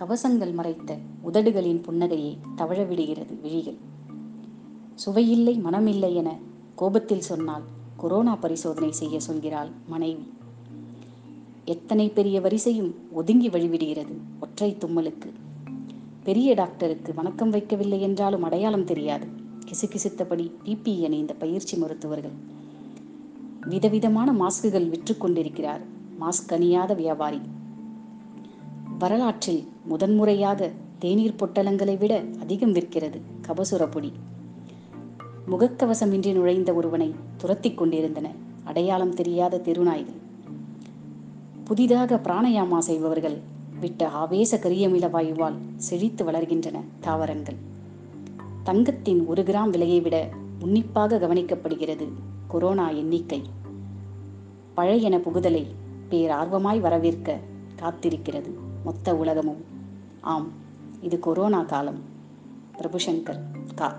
கவசங்கள் மறைத்த உதடுகளின் புன்னகையை தவழ விடுகிறது விழிகள். சுவையில்லை மனமில்லை என கோபத்தில் சொன்னால் கொரோனா பரிசோதனை செய்ய சொல்கிறாள் மனைவி. எத்தனை பெரிய வரிசையும் ஒதுங்கி வழிவிடுகிறது ஒற்றை தும்மலுக்கு. பெரிய டாக்டருக்கு வணக்கம் வைக்கவில்லை என்றாலும் அடையாளம் தெரியாது. கிசுகிசுத்தபடி பிபி அணிந்த பயிற்சி மருத்துவர்கள். விதவிதமான மாஸ்குகள் விற்று கொண்டிருக்கிறார். மாஸ்க் அணியாத வியாபாரி. வரலாற்றில் முதன்முறையாக தேநீர் பொட்டலங்களை விட அதிகம் விற்கிறது கபசுரப்பொடி. முகக்கவசமின்றி நுழைந்த ஒருவனை துரத்தி கொண்டிருந்தன அடையாளம் தெரியாத தெருநாய்கள். புதிதாக பிராணயாமா செய்பவர்கள் விட்ட ஆவேச கரியமில வாயுவால் செழித்து வளர்கின்றன தாவரங்கள். தங்கத்தின் ஒரு கிராம் விலையை விட உன்னிப்பாக கவனிக்கப்படுகிறது கொரோனா எண்ணிக்கை. பழையன புகுதலை பேரார்வமாய் வரவேற்க காத்திருக்கிறது. மொத்த உலகமும். ஆம் இது கொரோனா காலம். பிரபுசங்கர் கா.